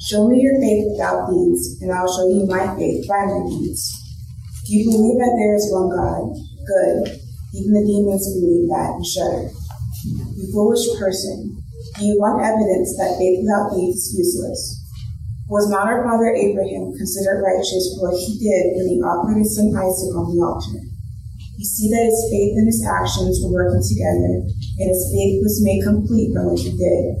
Show me your faith without deeds, and I'll show you my faith by my deeds. Do you believe that there is one God? Good. Even the demons believe that and shudder. You foolish person, do you want evidence that faith without deeds is useless? Was not our father Abraham considered righteous for what he did when he offered his son Isaac on the altar? You see that his faith and his actions were working together, and his faith was made complete by what he did.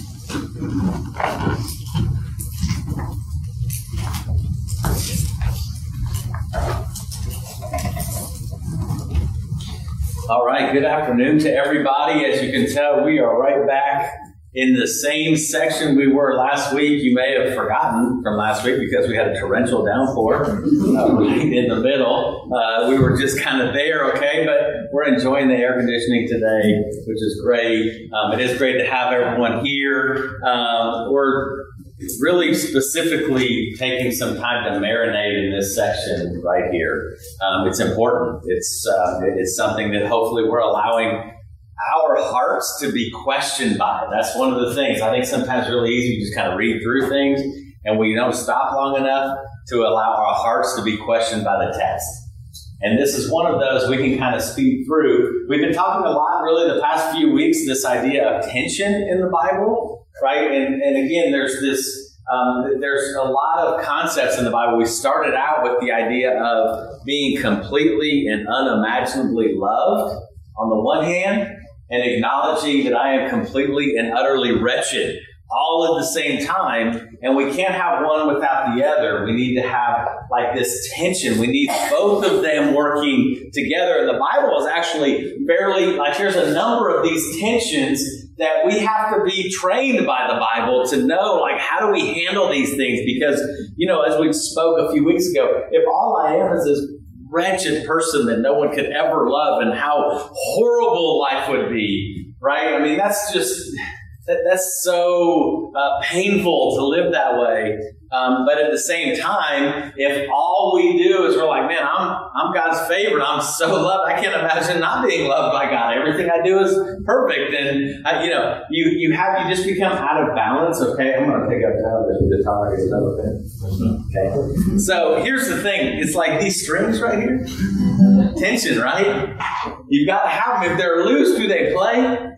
All right, good afternoon to everybody. As you can tell, we are right back in the same section we were last week. You may have forgotten from last week because we had a torrential downpour uh, in the middle. Uh, we were just kind of there, okay, but we're enjoying the air conditioning today, which is great. Um, it is great to have everyone here. Um, we're really specifically taking some time to marinate in this section right here. Um, it's important. It's uh, it's something that hopefully we're allowing our hearts to be questioned by. That's one of the things. I think sometimes really easy to just kind of read through things, and we don't stop long enough to allow our hearts to be questioned by the text. And this is one of those we can kind of speed through. We've been talking a lot, really, the past few weeks, this idea of tension in the Bible, right? And, and again, there's this, um, there's a lot of concepts in the Bible. We started out with the idea of being completely and unimaginably loved on the one hand, and acknowledging that I am completely and utterly wretched all at the same time. And we can't have one without the other. We need to have like this tension. We need both of them working together. And the Bible is actually fairly like here's a number of these tensions that we have to be trained by the Bible to know like how do we handle these things? Because, you know, as we spoke a few weeks ago, if all I am is this wretched person that no one could ever love and how horrible life would be, right? I mean, that's just, that, that's so uh, painful to live that way. Um, but at the same time, if all we do is we're like, man, I'm I'm God's favorite. I'm so loved. I can't imagine not being loved by God. Everything I do is perfect, and I, you know, you you have you just become out of balance. Okay, I'm going to pick up now the guitar. Is that okay? Okay. So here's the thing. It's like these strings right here. Tension, right? You've got to have them. If they're loose, do they play?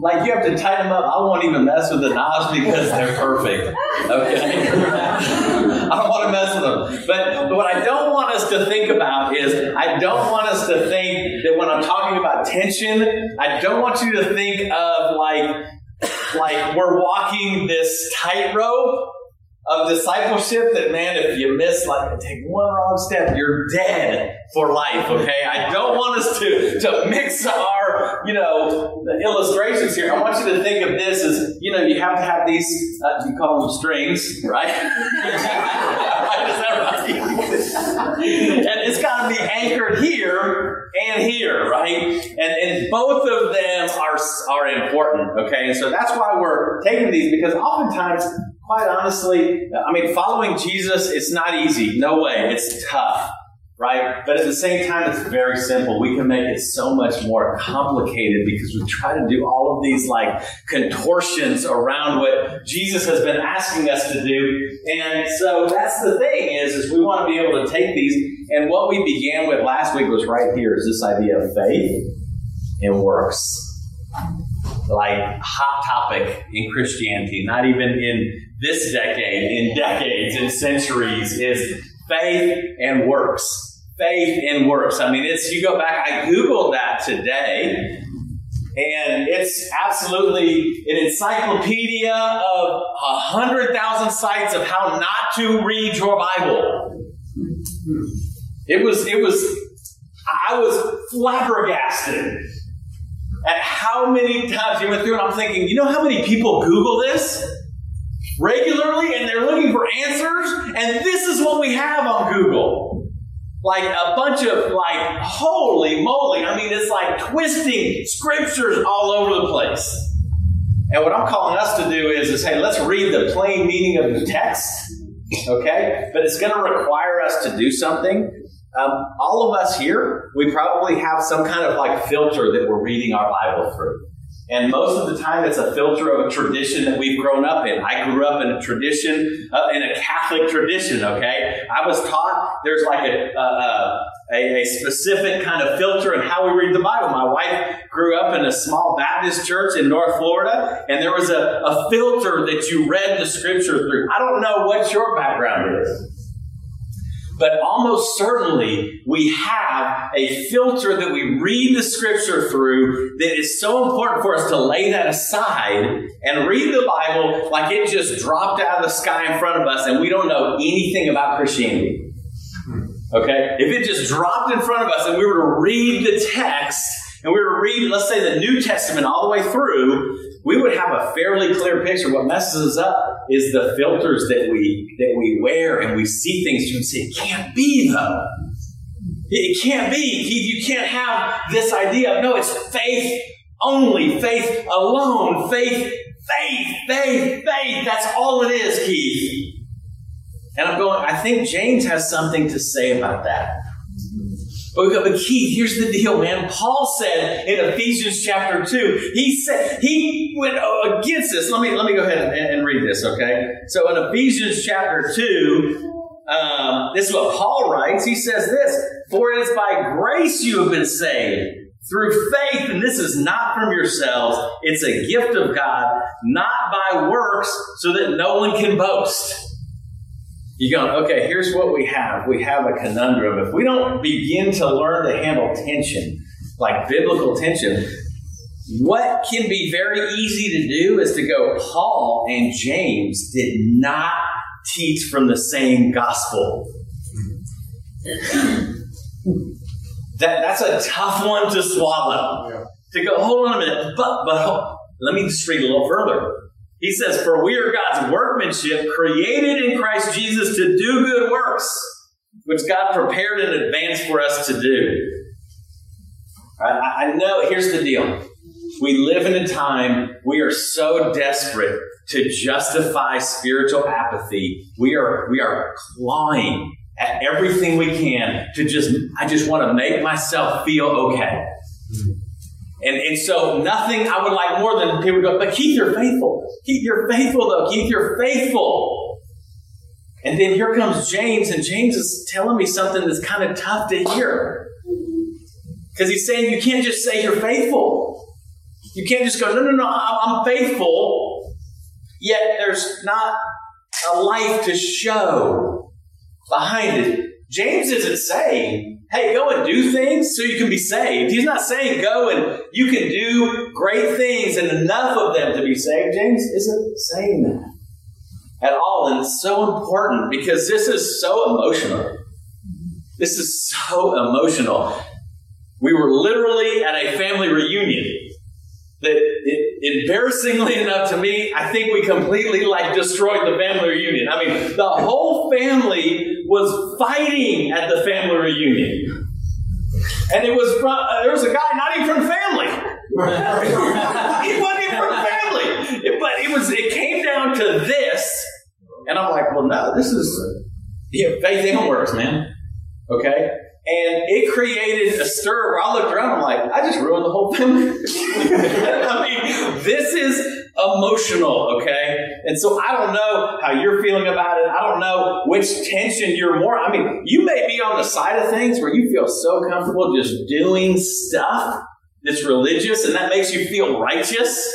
Like you have to tighten them up. I won't even mess with the knobs because they're perfect. Okay, I don't want to mess with them. But, what I don't want us to think about is I don't want us to think that when I'm talking about tension, I don't want you to think of like like we're walking this tightrope of discipleship that, man, if you miss, like, take one wrong step, you're dead for life, okay? I don't want us to, to mix our, you know, the illustrations here. I want you to think of this as, you know, you have to have these, uh, you call them strings, right? Is that right? and it's got to be anchored here and here, right? And, and both of them are, are important, okay? And so that's why we're taking these because oftentimes quite honestly, I mean, following Jesus, it's not easy. No way. It's tough, right? But at the same time, it's very simple. We can make it so much more complicated because we try to do all of these like contortions around what Jesus has been asking us to do. And so that's the thing is, is we want to be able to take these. And what we began with last week was right here is this idea of faith and works like hot topic in Christianity, not even in this decade, in decades, in centuries, is faith and works. Faith and works. I mean, it's you go back. I googled that today, and it's absolutely an encyclopedia of a hundred thousand sites of how not to read your Bible. It was. It was. I was flabbergasted at how many times you went through, and I'm thinking, you know how many people Google this? regularly and they're looking for answers. And this is what we have on Google. Like a bunch of like, holy moly. I mean, it's like twisting scriptures all over the place. And what I'm calling us to do is, is hey, let's read the plain meaning of the text. Okay? But it's going to require us to do something. Um, all of us here, we probably have some kind of like filter that we're reading our Bible through. And most of the time, it's a filter of a tradition that we've grown up in. I grew up in a tradition, uh, in a Catholic tradition, okay? I was taught there's like a, a, a, a specific kind of filter in how we read the Bible. My wife grew up in a small Baptist church in North Florida, and there was a, a filter that you read the scripture through. I don't know what your background is. But almost certainly, we have a filter that we read the scripture through that is so important for us to lay that aside and read the Bible like it just dropped out of the sky in front of us and we don't know anything about Christianity. Okay? If it just dropped in front of us and we were to read the text and we were to read, let's say, the New Testament all the way through, we would have a fairly clear picture. What messes us up is the filters that we that we wear and we see things through and say, it can't be though. It can't be. You can't have this idea of no, it's faith only, faith alone, faith, faith, faith, faith. That's all it is, Keith. And I'm going, I think James has something to say about that. But, Keith, here's the deal, man. Paul said in Ephesians chapter 2, he said, he went against this. Let me, let me go ahead and, and read this, okay? So in Ephesians chapter 2, um, this is what Paul writes. He says this, for it is by grace you have been saved through faith, and this is not from yourselves. It's a gift of God, not by works, so that no one can boast. You go, okay, here's what we have. We have a conundrum. If we don't begin to learn to handle tension, like biblical tension, what can be very easy to do is to go, Paul and James did not teach from the same gospel. that, that's a tough one to swallow. Yeah. To go, hold on a minute, but, but let me just read a little further. He says, For we are God's workmanship, created in Christ Jesus to do good works, which God prepared in advance for us to do. I, I know, here's the deal. We live in a time we are so desperate to justify spiritual apathy. We are, we are clawing at everything we can to just, I just want to make myself feel okay. Hmm. And, and so nothing I would like more than people go, but Keith, you're faithful. Keith, you're faithful though. Keith, you're faithful. And then here comes James, and James is telling me something that's kind of tough to hear. Because he's saying you can't just say you're faithful. You can't just go, no, no, no, I'm faithful. Yet there's not a life to show behind it. James isn't saying hey, go and do things so you can be saved. He's not saying go and you can do great things and enough of them to be saved. James isn't saying that. at all. And it's so important because this is so emotional. This is so emotional. We were literally at a family reunion that it, embarrassingly enough to me, I think we completely like destroyed the family reunion. I mean, the whole family was fighting at the family reunion. And it was from, uh, there was a guy not even from family. he wasn't even from family. It, but it was, it came down to this. And I'm like, well, no, this is, yeah, faith ain't works, man. Okay? And it created a stir where I looked around, I'm like, I just ruined the whole thing. I mean, this is emotional, okay? And so I don't know how you're feeling about it. I don't know which tension you're more. I mean, you may be on the side of things where you feel so comfortable just doing stuff that's religious and that makes you feel righteous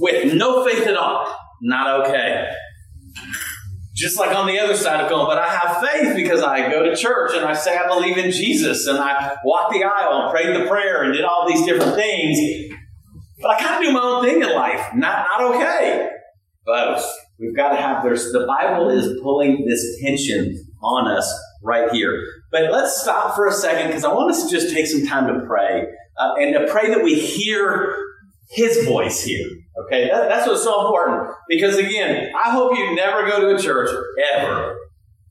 with no faith at all. Not okay. Just like on the other side of going, but I have faith because I go to church and I say I believe in Jesus and I walk the aisle and prayed the prayer and did all these different things. But I kind of do my own thing in life. Not, not okay. Both. We've got to have, there's, the Bible is pulling this tension on us right here. But let's stop for a second because I want us to just take some time to pray uh, and to pray that we hear His voice here. Okay, that, that's what's so important. Because again, I hope you never go to a church ever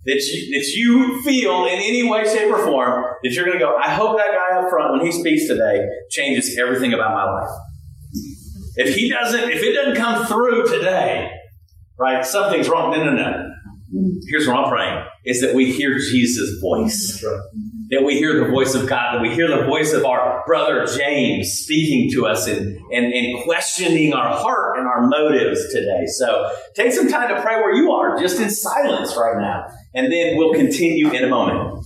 that you, that you feel in any way, shape, or form that you're going to go, I hope that guy up front, when he speaks today, changes everything about my life. If he doesn't, if it doesn't come through today, right, something's wrong. No, no, no. Here's what I'm praying is that we hear Jesus' voice. That we hear the voice of God, that we hear the voice of our brother James speaking to us and, and, and questioning our heart and our motives today. So take some time to pray where you are, just in silence right now. And then we'll continue in a moment.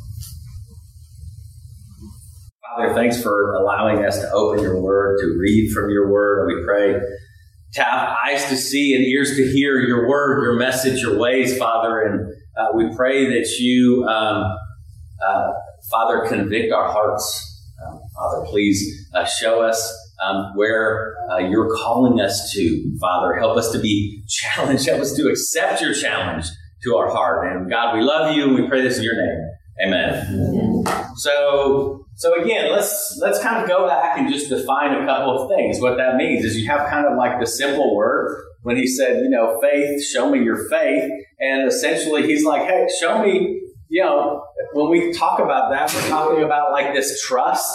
Father, thanks for allowing us to open your word, to read from your word. We pray to have eyes to see and ears to hear your word, your message, your ways, Father. And uh, we pray that you, um, uh, Father, convict our hearts. Um, Father, please uh, show us um, where uh, you're calling us to. Father, help us to be challenged. Help us to accept your challenge to our heart. And God, we love you and we pray this in your name. Amen. So, so again, let's let's kind of go back and just define a couple of things. What that means is you have kind of like the simple word when he said, you know, faith, show me your faith, and essentially he's like, hey, show me, you know, when we talk about that, we're talking about like this trust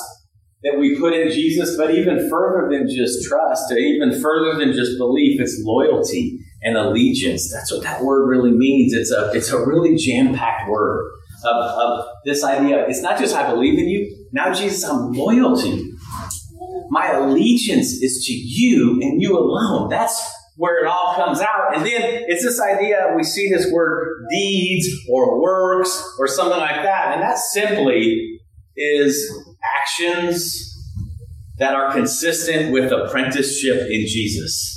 that we put in Jesus, but even further than just trust, even further than just belief, it's loyalty and allegiance. That's what that word really means. It's a it's a really jam packed word of, of this idea. It's not just I believe in you. Now, Jesus, I'm loyal to you. My allegiance is to you and you alone. That's where it all comes out. And then it's this idea we see this word deeds or works or something like that. And that simply is actions that are consistent with apprenticeship in Jesus.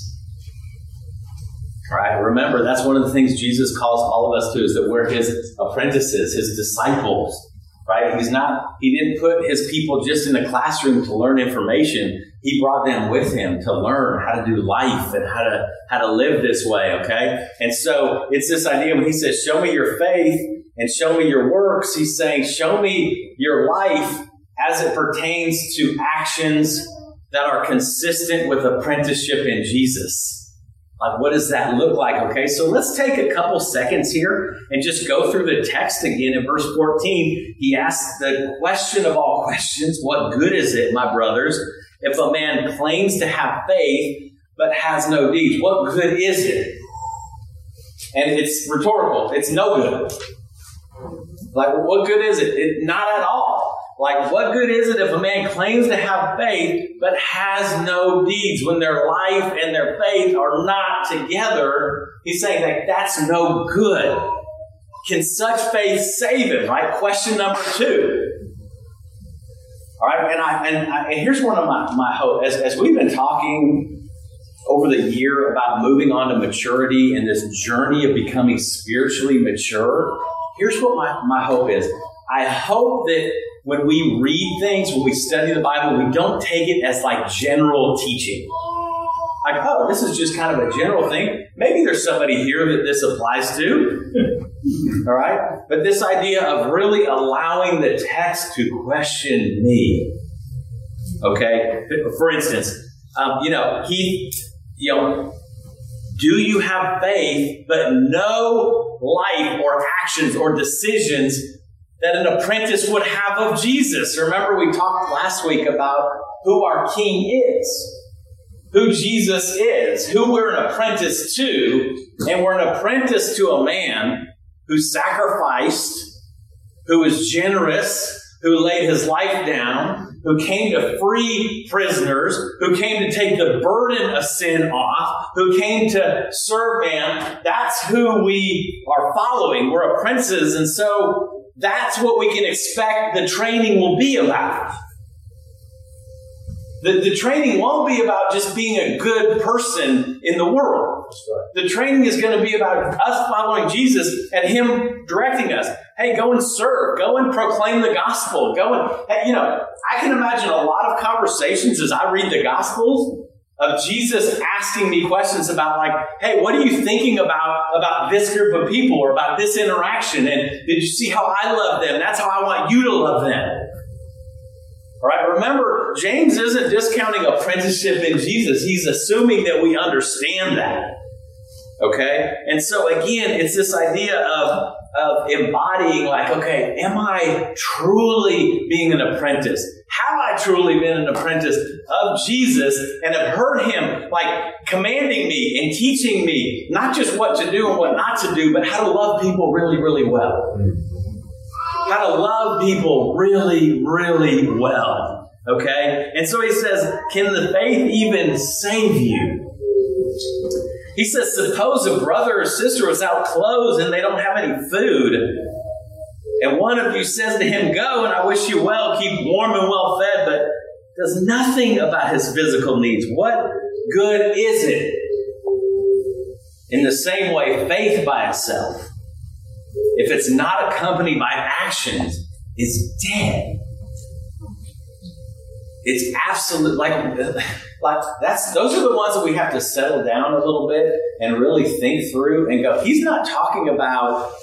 Right? Remember, that's one of the things Jesus calls all of us to is that we're his apprentices, his disciples. Right? He's not, he didn't put his people just in a classroom to learn information. He brought them with him to learn how to do life and how to, how to live this way. Okay. And so it's this idea when he says, show me your faith and show me your works. He's saying, show me your life as it pertains to actions that are consistent with apprenticeship in Jesus. Like, what does that look like? Okay, so let's take a couple seconds here and just go through the text again. In verse 14, he asks the question of all questions What good is it, my brothers, if a man claims to have faith but has no deeds? What good is it? And it's rhetorical, it's no good. Like, what good is it? it not at all. Like, what good is it if a man claims to have faith but has no deeds? When their life and their faith are not together, he's saying that that's no good. Can such faith save him? Right? Question number two. All right, and I and, I, and here's one of my my hope as as we've been talking over the year about moving on to maturity and this journey of becoming spiritually mature. Here's what my, my hope is. I hope that when we read things, when we study the Bible, we don't take it as like general teaching. like, oh, this is just kind of a general thing. Maybe there's somebody here that this applies to. All right? But this idea of really allowing the text to question me. Okay? For instance, um, you know, he, you know, do you have faith but no life or actions or decisions that an apprentice would have of Jesus? Remember, we talked last week about who our king is who Jesus is, who we're an apprentice to, and we're an apprentice to a man who sacrificed, who was generous, who laid his life down, who came to free prisoners, who came to take the burden of sin off, who came to serve man. That's who we are following. We're apprentices, and so that's what we can expect the training will be about. The, the training won't be about just being a good person in the world. Right. The training is going to be about us following Jesus and Him directing us. Hey, go and serve. Go and proclaim the gospel. Go and, hey, you know, I can imagine a lot of conversations as I read the gospels of Jesus asking me questions about like, hey, what are you thinking about about this group of people or about this interaction? And did you see how I love them? That's how I want you to love them. All right, remember, James isn't discounting apprenticeship in Jesus. He's assuming that we understand that. Okay? And so again, it's this idea of, of embodying, like, okay, am I truly being an apprentice? Have I truly been an apprentice of Jesus and have heard him like commanding me and teaching me not just what to do and what not to do, but how to love people really, really well? Hmm. How to love people really, really well. Okay? And so he says, Can the faith even save you? He says, Suppose a brother or sister was out clothes and they don't have any food. And one of you says to him, Go and I wish you well, keep warm and well fed, but does nothing about his physical needs. What good is it? In the same way, faith by itself if it's not accompanied by actions, is dead. It's absolute like like that's those are the ones that we have to settle down a little bit and really think through and go. He's not talking about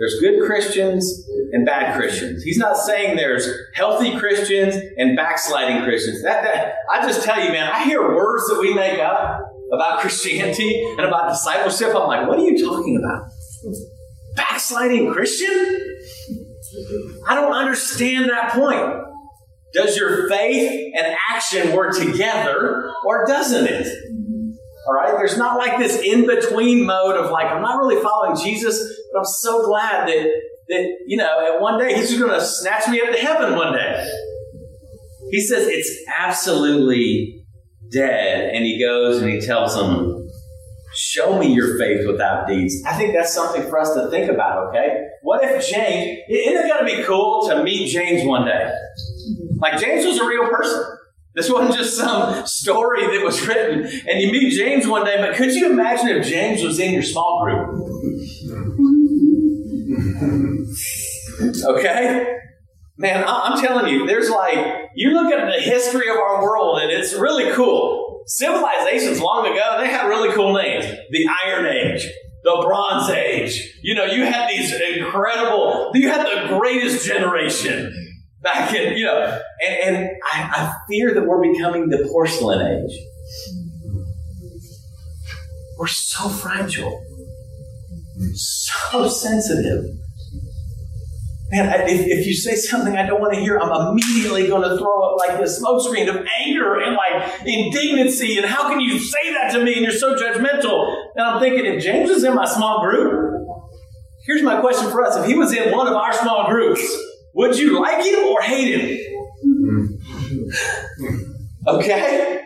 there's good Christians and bad Christians. He's not saying there's healthy Christians and backsliding Christians. That, that I just tell you, man, I hear words that we make up about Christianity and about discipleship. I'm like, what are you talking about? Backsliding Christian? I don't understand that point. Does your faith and action work together or doesn't it? All right, there's not like this in between mode of like, I'm not really following Jesus, but I'm so glad that, that you know, at one day he's just going to snatch me up to heaven one day. He says it's absolutely dead, and he goes and he tells them, Show me your faith without deeds. I think that's something for us to think about, okay? What if James, isn't it going to be cool to meet James one day? Like, James was a real person. This wasn't just some story that was written, and you meet James one day, but could you imagine if James was in your small group? Okay? Man, I'm telling you, there's like, you look at the history of our world, and it's really cool civilizations long ago, they had really cool names. The Iron Age, the Bronze Age. You know, you had these incredible, you had the greatest generation back in, you know, and, and I, I fear that we're becoming the porcelain age. We're so fragile, so sensitive. Man, if, if you say something I don't want to hear, I'm immediately going to throw up like this smoke screen of anger and like indignancy. And how can you say that to me? And you're so judgmental. And I'm thinking, if James is in my small group, here's my question for us. If he was in one of our small groups, would you like him or hate him? Mm-hmm. Okay?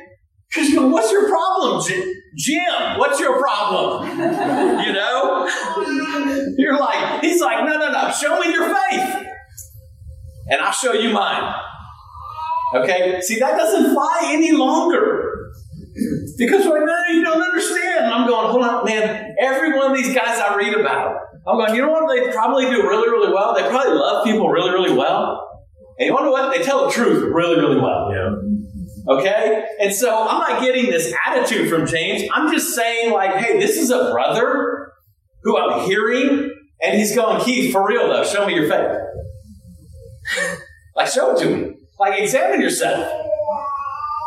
Because what's your problem, Jim? What's your problem? you know? You're like, he's like, no, no, no, show me your faith. And I'll show you mine. Okay? See, that doesn't fly any longer. Because like, no, you don't understand. And I'm going, hold on, man. Every one of these guys I read about, I'm going, you know what? They probably do really, really well. They probably love people really, really well. And you know what? They tell the truth really, really well. Yeah. Okay? And so I'm not getting this attitude from James. I'm just saying, like, hey, this is a brother who I'm hearing, and he's going, Keith, for real though, show me your faith. like, show it to me. Like, examine yourself.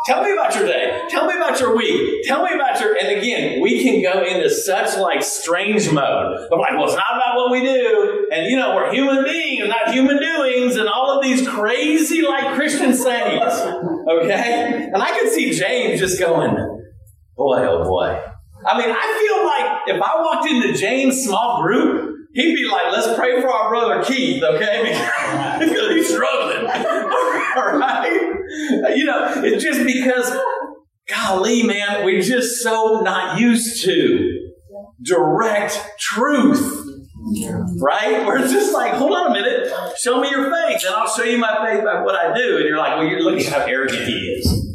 Tell me about your day. Tell me about your week. Tell me about your. And again, we can go into such like strange mode of like, well, it's not about what we do, and you know, we're human beings, not human doings, and all of these crazy like Christian sayings. Okay, and I can see James just going, boy, oh boy. I mean, I feel like if I walked into James' small group, he'd be like, let's pray for our brother Keith, okay? Because he's struggling. Right? You know, it's just because, golly, man, we're just so not used to direct truth. Right? We're just like, hold on a minute, show me your faith, and I'll show you my faith by what I do. And you're like, well, you're looking at how arrogant he is.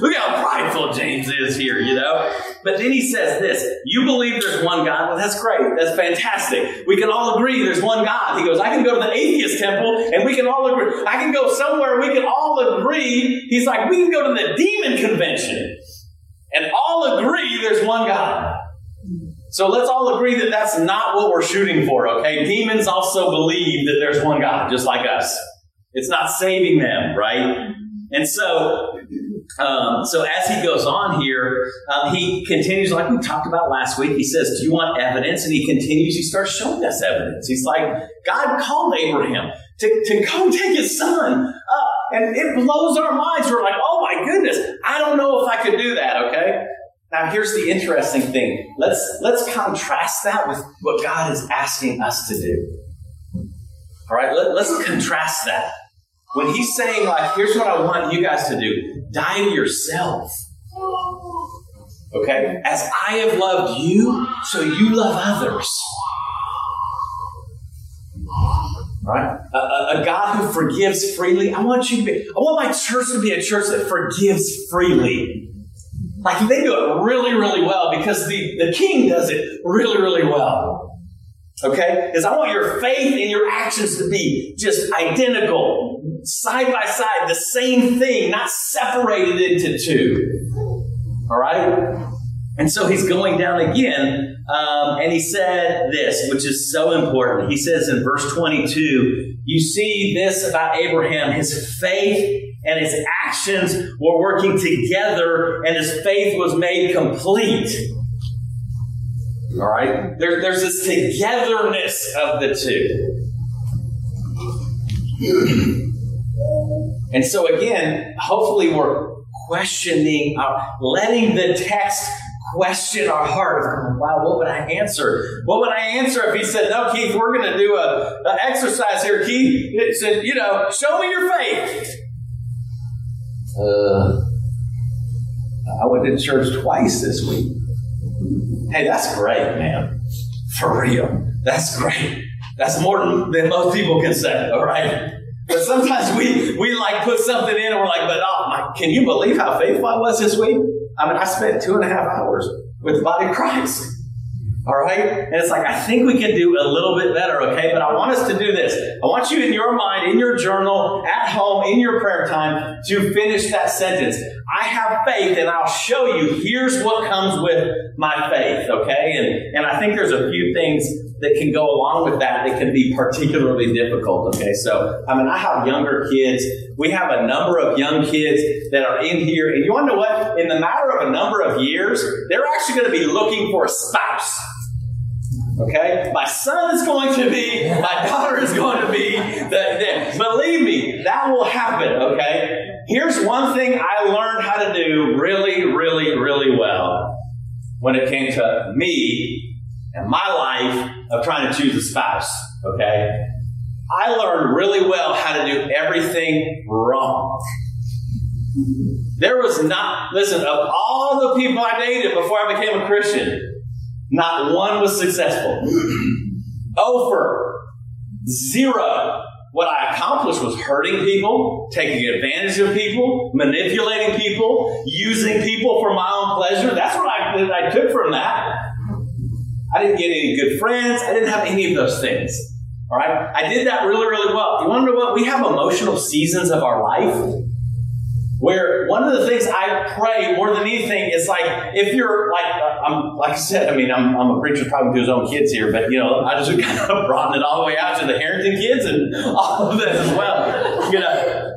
Look how prideful James is here, you know? But then he says this You believe there's one God? Well, that's great. That's fantastic. We can all agree there's one God. He goes, I can go to the atheist temple and we can all agree. I can go somewhere we can all agree. He's like, We can go to the demon convention and all agree there's one God. So let's all agree that that's not what we're shooting for, okay? Demons also believe that there's one God, just like us. It's not saving them, right? And so um, so as he goes on here, um, he continues, like we talked about last week. He says, Do you want evidence? And he continues, he starts showing us evidence. He's like, God called Abraham to, to go take his son. Uh, and it blows our minds. We're like, Oh my goodness, I don't know if I could do that, okay? Now here's the interesting thing. Let's let's contrast that with what God is asking us to do. All right, let, let's contrast that. When he's saying, like, here's what I want you guys to do die to yourself. Okay? As I have loved you, so you love others. Right? A, a, a, God who forgives freely. I want you to be, I want my church to be a church that forgives freely. Like they do it really, really well because the, the king does it really, really well. Okay? Because I want your faith and your actions to be just identical, side by side, the same thing, not separated into two. All right? And so he's going down again, um, and he said this, which is so important. He says in verse 22, you see this about Abraham, his faith and his actions were working together, and his faith was made complete. All right? There, there's this togetherness of the two. And so, again, hopefully, we're questioning, our, letting the text question our heart. of, Wow, what would I answer? What would I answer if he said, No, Keith, we're going to do an exercise here, Keith? It said, You know, show me your faith. Uh, I went to church twice this week. Hey, that's great, man. For real. That's great. That's more than most people can say, all right? But sometimes we, we like put something in and we're like, but oh my, can you believe how faithful I was this week? I mean, I spent two and a half hours with the body of Christ. All right? And it's like, I think we can do a little bit better, okay? But I want us to do this. I want you in your mind, in your journal, at home, in your prayer time, to finish that sentence. I have faith and I'll show you. Here's what comes with my faith, okay? And, and I think there's a few things that can go along with that that can be particularly difficult, okay? So, I mean, I have younger kids. We have a number of young kids that are in here. And you want to know what? In the matter of a number of years, they're actually going to be looking for a spouse. Okay? My son is going to be, my daughter is going to be. The, the, believe me, that will happen, okay? Here's one thing I learned how to do really, really, really well when it came to me and my life of trying to choose a spouse, okay? I learned really well how to do everything wrong. There was not, listen, of all the people I dated before I became a Christian, not one was successful. Over. Zero. What I accomplished was hurting people, taking advantage of people, manipulating people, using people for my own pleasure. That's what I, I took from that. I didn't get any good friends. I didn't have any of those things. All right? I did that really, really well. You want to know what? We have emotional seasons of our life. where one of the things I pray more than anything is like if you're like uh, I'm like I said, I mean I'm, I'm a preacher talking to his own kids here, but you know I just kind of brought it all the way out to the Harrington kids and all of this as well. You know,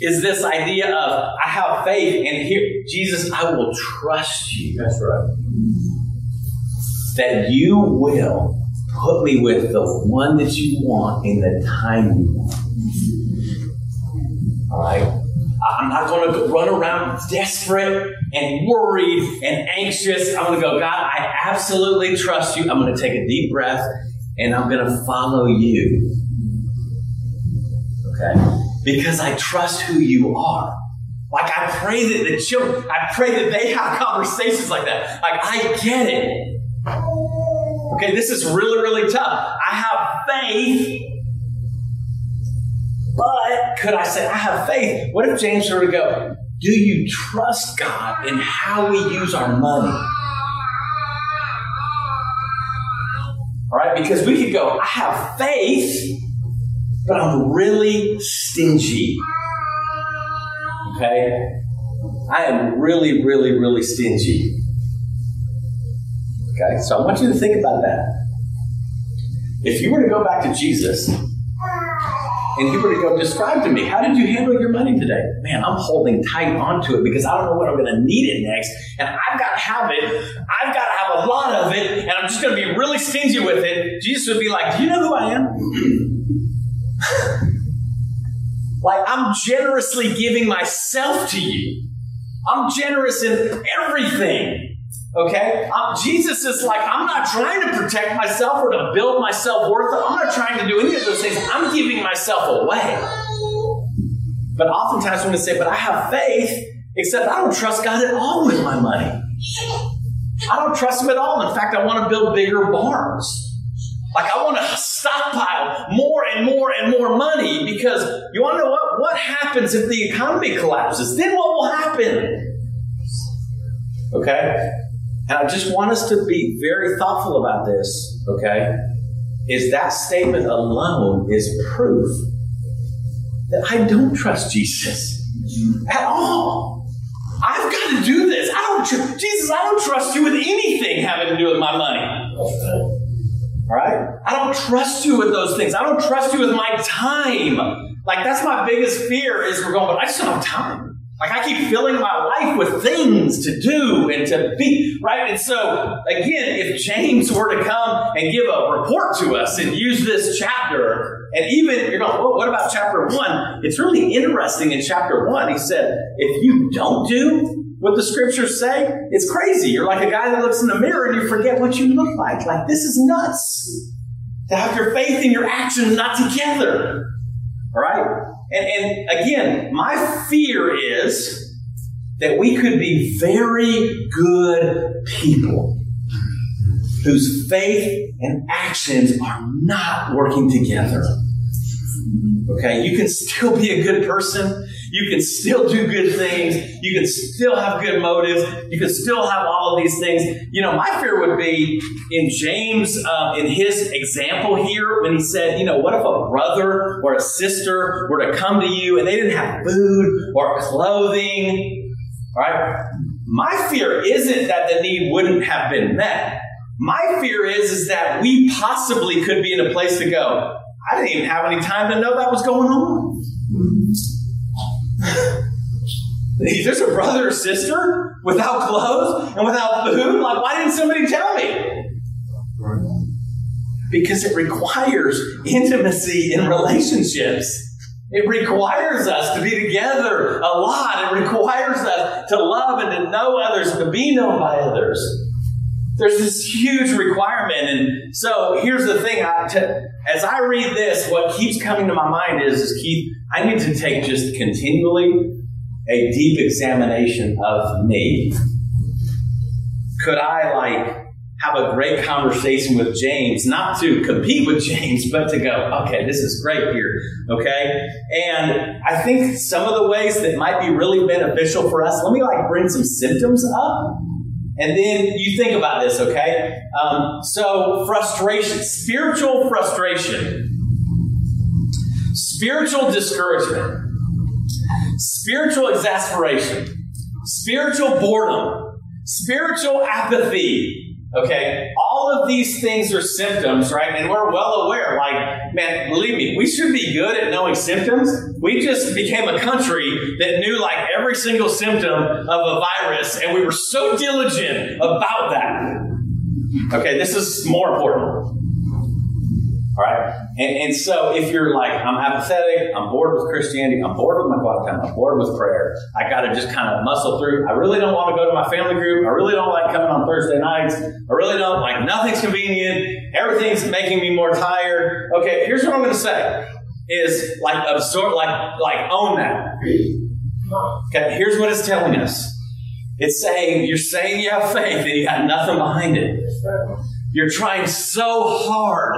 is this idea of I have faith and here Jesus, I will trust you. That's right. That you will put me with the one that you want in the time you want. All right. I'm not going to run around desperate and worried and anxious. I'm going to go, God, I absolutely trust you. I'm going to take a deep breath and I'm going to follow you. Okay? Because I trust who you are. Like I pray that the children, I pray that they have conversations like that. Like I get it. Okay, this is really, really tough. I have faith but could I say, I have faith? What if James were to go, Do you trust God in how we use our money? All right, because we could go, I have faith, but I'm really stingy. Okay? I am really, really, really stingy. Okay, so I want you to think about that. If you were to go back to Jesus, and he were to go, describe to me, how did you handle your money today? Man, I'm holding tight onto it because I don't know when I'm going to need it next. And I've got to have it. I've got to have a lot of it. And I'm just going to be really stingy with it. Jesus would be like, Do you know who I am? like, I'm generously giving myself to you. I'm generous in everything. Okay? Jesus is like, I'm not trying to protect myself or to build myself worth. I'm not trying to do any of those things. I'm giving myself away. But oftentimes when we say, but I have faith, except I don't trust God at all with my money. I don't trust Him at all. In fact, I want to build bigger barns. Like I want to stockpile more and more and more money because you want to know what? What happens if the economy collapses? Then what will happen? Okay? And I just want us to be very thoughtful about this, okay? Is that statement alone is proof that I don't trust Jesus at all. I've got to do this. I don't, tr- Jesus, I don't trust you with anything having to do with my money. All right? I don't trust you with those things. I don't trust you with my time. Like, that's my biggest fear is we're going, but I just don't have time. Like I keep filling my life with things to do and to be, right? And so, again, if James were to come and give a report to us and use this chapter, and even you're going, well, what about chapter one? It's really interesting in chapter one. He said, if you don't do what the scriptures say, it's crazy. You're like a guy that looks in the mirror and you forget what you look like. Like, this is nuts. To have your faith and your actions not together. All right? And, and again, my fear is that we could be very good people whose faith and actions are not working together. Okay, you can still be a good person. You can still do good things. You can still have good motives. You can still have all of these things. You know, my fear would be in James, uh, in his example here, when he said, you know, what if a brother or a sister were to come to you and they didn't have food or clothing? Right? My fear isn't that the need wouldn't have been met. My fear is, is that we possibly could be in a place to go, I didn't even have any time to know that was going on. There's a brother or sister without clothes and without food. Like, why didn't somebody tell me? Because it requires intimacy in relationships. It requires us to be together a lot. It requires us to love and to know others and to be known by others. There's this huge requirement. And so here's the thing I, to, as I read this, what keeps coming to my mind is, is Keith, I need to take just continually a deep examination of me. Could I like have a great conversation with James, not to compete with James, but to go, okay, this is great here, okay? And I think some of the ways that might be really beneficial for us, let me like bring some symptoms up. And then you think about this, okay? Um, so, frustration, spiritual frustration, spiritual discouragement, spiritual exasperation, spiritual boredom, spiritual apathy, Okay, all of these things are symptoms, right? And we're well aware. Like, man, believe me, we should be good at knowing symptoms. We just became a country that knew like every single symptom of a virus, and we were so diligent about that. Okay, this is more important. All right? And, and so if you're like, I'm apathetic, I'm bored with Christianity, I'm bored with my quiet time, I'm bored with prayer, I got to just kind of muscle through. I really don't want to go to my family group. I really don't like coming on Thursday nights. I really don't like nothing's convenient. Everything's making me more tired. Okay, here's what I'm going to say is like absorb, like, like own that. Okay, here's what it's telling us. It's saying, you're saying you have faith and you got nothing behind it. You're trying so hard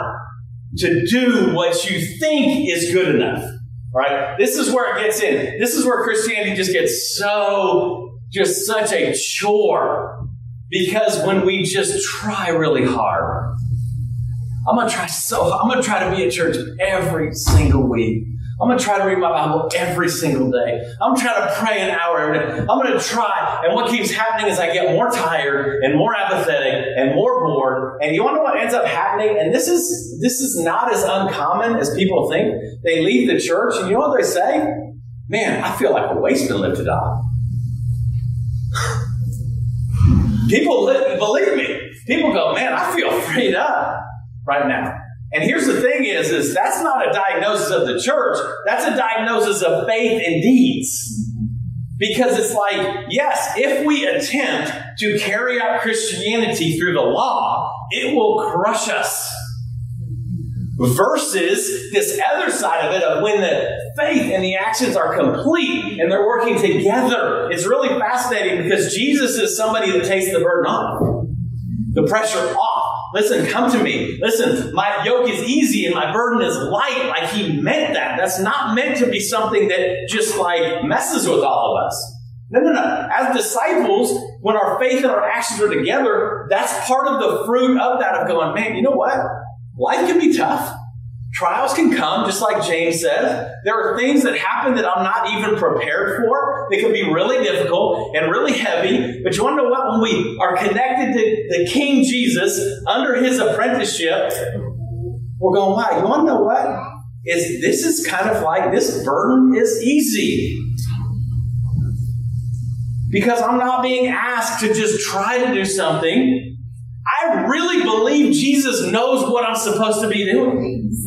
to do what you think is good enough. Right? This is where it gets in. This is where Christianity just gets so, just such a chore. Because when we just try really hard, I'm gonna try so I'm gonna try to be at church every single week. I'm going to try to read my Bible every single day. I'm going to try to pray an hour every day. I'm going to try. And what keeps happening is I get more tired and more apathetic and more bored. And you want to know what ends up happening? And this is, this is not as uncommon as people think. They leave the church and you know what they say? Man, I feel like a waste been lifted off. people believe me. People go, man, I feel freed up right now. And here's the thing is, is that's not a diagnosis of the church. That's a diagnosis of faith and deeds. Because it's like, yes, if we attempt to carry out Christianity through the law, it will crush us. Versus this other side of it of when the faith and the actions are complete and they're working together. It's really fascinating because Jesus is somebody that takes the burden off, the pressure off. Listen, come to me. Listen, my yoke is easy and my burden is light. Like he meant that. That's not meant to be something that just like messes with all of us. No, no, no. As disciples, when our faith and our actions are together, that's part of the fruit of that of going, man, you know what? Life can be tough. Trials can come, just like James says. There are things that happen that I'm not even prepared for. They can be really difficult and really heavy. But you want to know what? When we are connected to the King Jesus under his apprenticeship, we're going, wow, you want to know what? Is this is kind of like this burden is easy. Because I'm not being asked to just try to do something. I really believe Jesus knows what I'm supposed to be doing.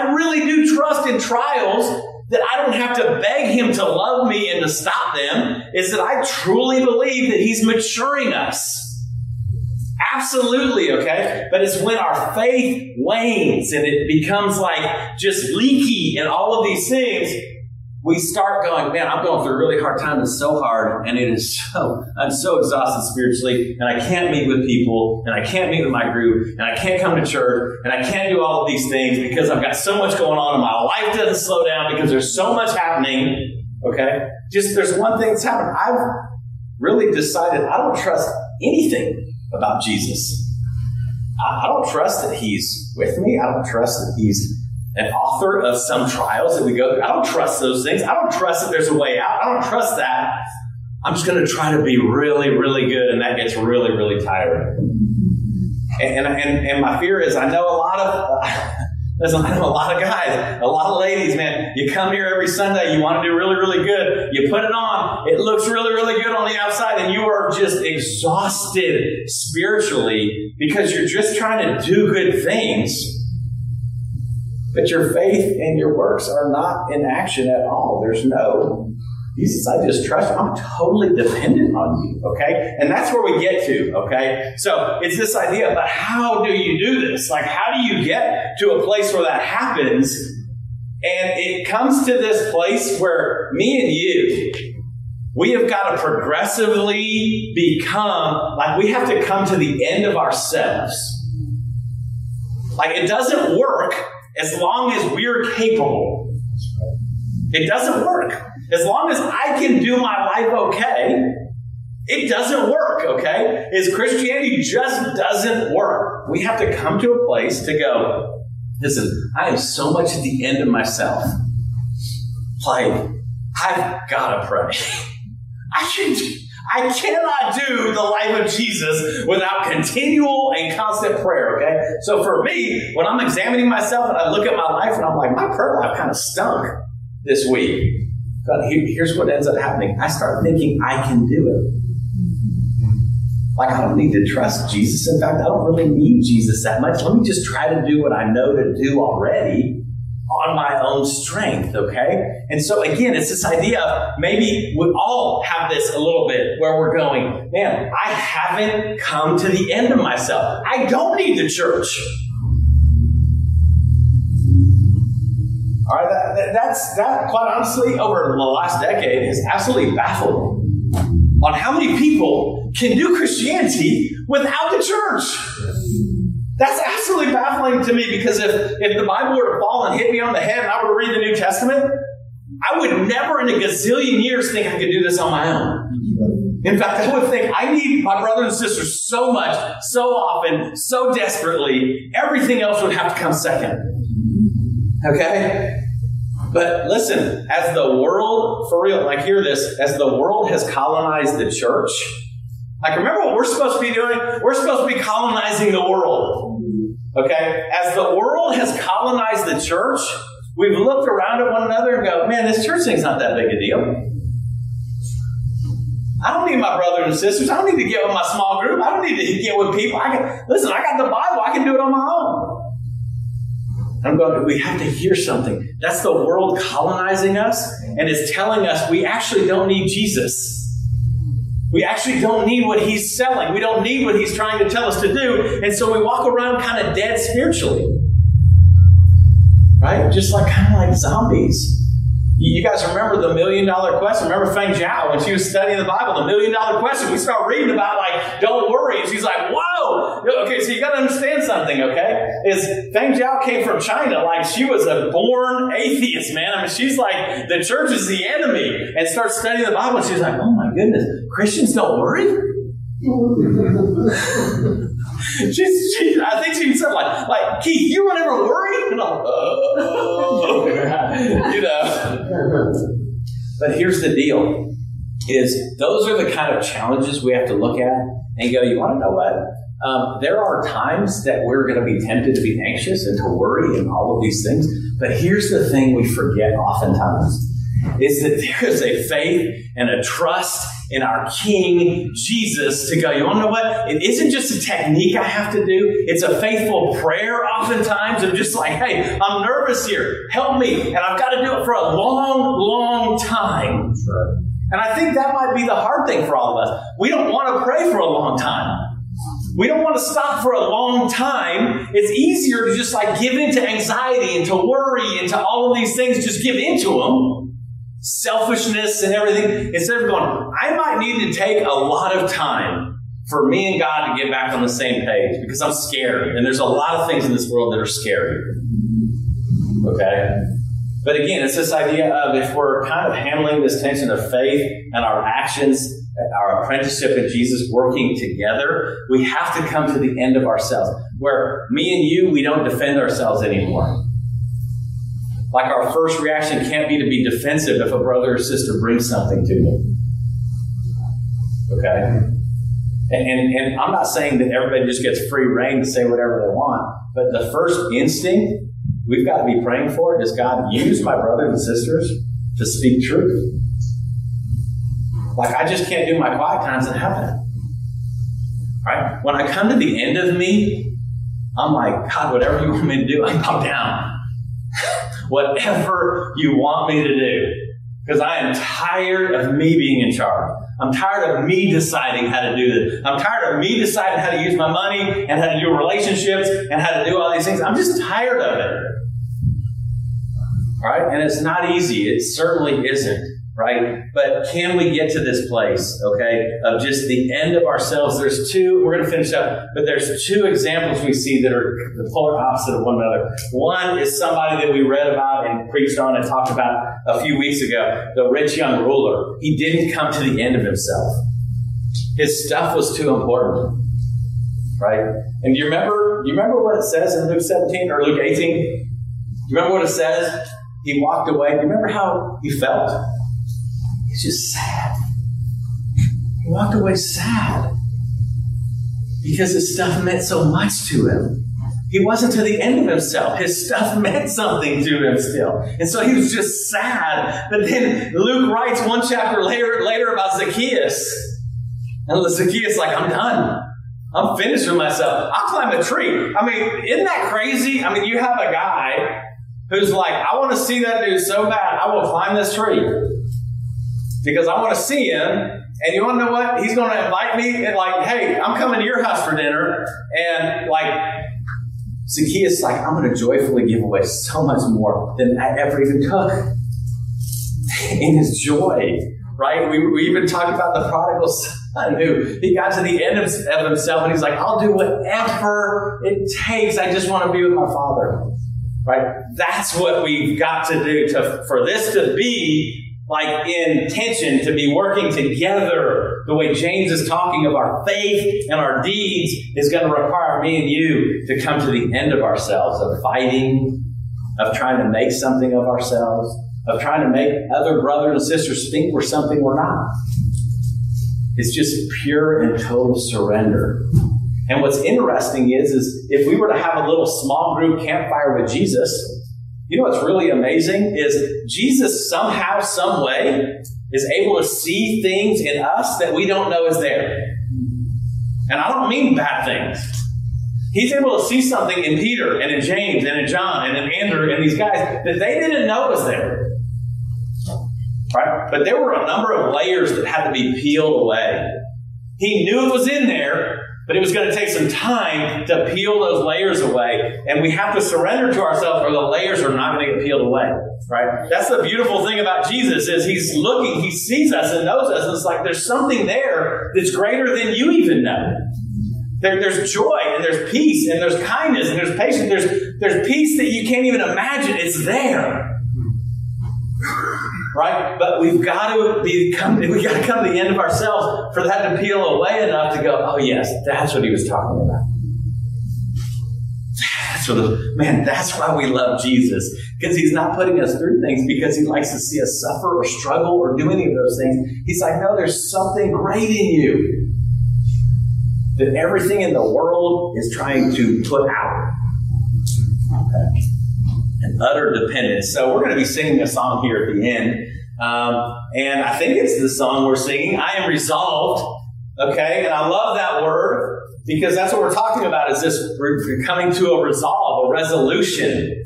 I really do trust in trials that I don't have to beg him to love me and to stop them, is that I truly believe that he's maturing us. Absolutely, okay? But it's when our faith wanes and it becomes like just leaky and all of these things we start going, man, I'm going through a really hard time. It's so hard, and it is so I'm so exhausted spiritually, and I can't meet with people, and I can't meet with my group, and I can't come to church, and I can't do all of these things because I've got so much going on, and my life doesn't slow down because there's so much happening. Okay, just there's one thing that's happened. I've really decided I don't trust anything about Jesus. I, I don't trust that He's with me. I don't trust that He's an author of some trials that we go through. I don't trust those things. I don't trust that there's a way out. I don't trust that. I'm just going to try to be really, really good, and that gets really, really tiring. And, and, and my fear is I know a lot of. Listen, I know a lot of guys, a lot of ladies, man. You come here every Sunday, you want to do really, really good. You put it on, it looks really, really good on the outside, and you are just exhausted spiritually because you're just trying to do good things but your faith and your works are not in action at all. There's no, Jesus, I just trust. I'm totally dependent on you. Okay. And that's where we get to. Okay. So it's this idea, but how do you do this? Like, how do you get to a place where that happens? And it comes to this place where me and you, we have got to progressively become, like, we have to come to the end of ourselves. Like, it doesn't work as long as we're capable. It doesn't work. As long as I can do my life okay, it doesn't work, okay? Is Christianity just doesn't work. We have to come to a place to go, listen, I am so much at the end of myself. Like, I've got to pray. I can I cannot do the life of Jesus without continual and constant prayer, okay? So for me, when I'm examining myself and I look at my life and I'm like, my prayer life kind of stunk this week. But here's what ends up happening. I start thinking I can do it. Like, I don't need to trust Jesus. In fact, I don't really need Jesus that much. Let me just try to do what I know to do already on my own strength, okay? And so again, it's this idea of maybe we all have this a little bit where we're going, man, I haven't come to the end of myself. I don't need the church. All right, that, that's that quite honestly over the last decade has absolutely baffled on how many people can do Christianity without the church. That's absolutely baffling to me because if, if the Bible were to fall and hit me on the head and I were to read the New Testament, I would never in a gazillion years think I could do this on my own. In fact, I would think I need my brothers and sisters so much, so often, so desperately, everything else would have to come second. Okay? But listen, as the world, for real, like hear this, as the world has colonized the church, like, remember what we're supposed to be doing? We're supposed to be colonizing the world. Okay? As the world has colonized the church, we've looked around at one another and go, man, this church thing's not that big a deal. I don't need my brothers and sisters. I don't need to get with my small group. I don't need to get with people. I can listen, I got the Bible, I can do it on my own. I'm going, we have to hear something. That's the world colonizing us and is telling us we actually don't need Jesus. We actually don't need what he's selling. We don't need what he's trying to tell us to do. And so we walk around kind of dead spiritually. Right? Just like kind of like zombies. You guys remember the million dollar question? Remember Feng Zhao when she was studying the Bible, the million dollar question? We start reading about like, don't worry. And she's like, whoa. Okay, so you got to understand something, okay? Is Feng Zhao came from China. Like she was a born atheist, man. I mean, she's like, the church is the enemy. And starts studying the Bible. And she's like, oh my goodness, Christians don't worry? She's, she, I think she said like, like Keith, you would ever worry? And I'm, oh, you know. But here's the deal: is those are the kind of challenges we have to look at and go. You want to know what? Um, there are times that we're going to be tempted to be anxious and to worry and all of these things. But here's the thing we forget oftentimes is that there is a faith and a trust in our King Jesus to go, you want to know what? It isn't just a technique I have to do. It's a faithful prayer oftentimes of just like, hey, I'm nervous here. Help me. And I've got to do it for a long, long time. And I think that might be the hard thing for all of us. We don't want to pray for a long time. We don't want to stop for a long time. It's easier to just like give in to anxiety and to worry and to all of these things, just give into them selfishness and everything, instead of going, I might need to take a lot of time for me and God to get back on the same page because I'm scared. And there's a lot of things in this world that are scary. Okay? But again, it's this idea of if we're kind of handling this tension of faith and our actions, our apprenticeship in Jesus working together, we have to come to the end of ourselves. Where me and you, we don't defend ourselves anymore. Like our first reaction can't be to be defensive if a brother or sister brings something to me. Okay? And, and, and I'm not saying that everybody just gets free rein to say whatever they want, but the first instinct we've got to be praying for does God use my brothers and sisters to speak truth? Like, I just can't do my quiet times in heaven. Right? When I come to the end of me, I'm like, God, whatever you want me to do, I'm down whatever you want me to do. Because I am tired of me being in charge. I'm tired of me deciding how to do this. I'm tired of me deciding how to use my money and how to do relationships and how to do all these things. I'm just tired of it. Right? And it's not easy. It certainly isn't right? But can we get to this place, okay, of just the end of ourselves? There's two, we're going to finish up, but there's two examples we see that are the polar opposite of one another. One is somebody that we read about and preached on and talked about a few weeks ago, the rich young ruler. He didn't come to the end of himself. His stuff was too important. Right? And do you remember, do you remember what it says in Luke 17 or Luke 18? Do you remember what it says? He walked away. Do you remember how he felt? He's just sad. He walked away sad because his stuff meant so much to him. He wasn't to the end of himself. His stuff meant something to him still. And so he was just sad. But then Luke writes one chapter later, later about Zacchaeus. And Zacchaeus like, I'm done. I'm finished with myself. I'll climb a tree. I mean, isn't that crazy? I mean, you have a guy who's like, I want to see that dude so bad, I will climb this tree. Because I want to see him. And you want to know what? He's going to invite me and like, hey, I'm coming to your house for dinner. And like, Zacchaeus, like, I'm going to joyfully give away so much more than I ever even took. In his joy, right? We, we even talked about the prodigal son who he got to the end of, of himself and he's like, I'll do whatever it takes. I just want to be with my father, right? That's what we've got to do to, for this to be like in tension, to be working together. The way James is talking of our faith and our deeds is going to require me and you to come to the end of ourselves, of fighting, of trying to make something of ourselves, of trying to make other brothers and sisters think we're something we're not. It's just pure and total surrender. And what's interesting is, is if we were to have a little small group campfire with Jesus, you know what's really amazing is Jesus somehow, some way, is able to see things in us that we don't know is there. And I don't mean bad things. He's able to see something in Peter and in James and in John and in Andrew and these guys that they didn't know was there. Right? But there were a number of layers that had to be peeled away. He knew it was in there, but it was going to take some time to peel those layers away. And we have to surrender to ourselves or the layers are not going to get peeled away. Right? That's the beautiful thing about Jesus is he's looking, he sees us and knows us. And it's like there's something there that's greater than you even know. There, there's joy and there's peace and there's kindness and there's patience. There's, there's peace that you can't even imagine. It's there right? But we've got to be come, we got to come to the end of ourselves for that to peel away enough to go, oh yes, that's what he was talking about. That's what the, man, that's why we love Jesus. Because he's not putting us through things because he likes to see us suffer or struggle or do any of those things. He's like, no, there's something great in you that everything in the world is trying to put out. Okay and utter dependence. So we're going to be singing a song here at the end. Um, and I think it's the song we're singing, I am resolved. Okay. And I love that word because that's what we're talking about is this we're coming to a resolve, a resolution.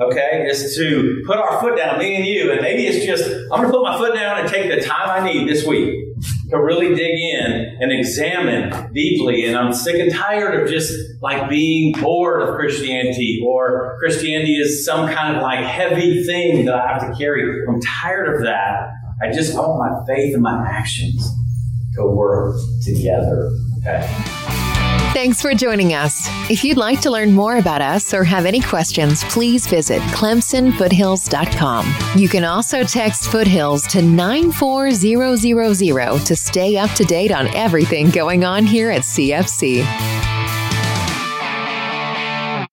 Okay. Is to put our foot down, me and you. And maybe it's just, I'm going to put my foot down and take the time I need this week to really dig in and examine deeply. And I'm sick and tired of just like being bored of Christianity or Christianity is some kind of like heavy thing that I have to carry. I'm tired of that. I just want my faith and my actions to work together. Okay. Thanks for joining us. If you'd like to learn more about us or have any questions, please visit clemsonfoothills.com. You can also text Foothills to 94000 to stay up to date on everything going on here at CFC.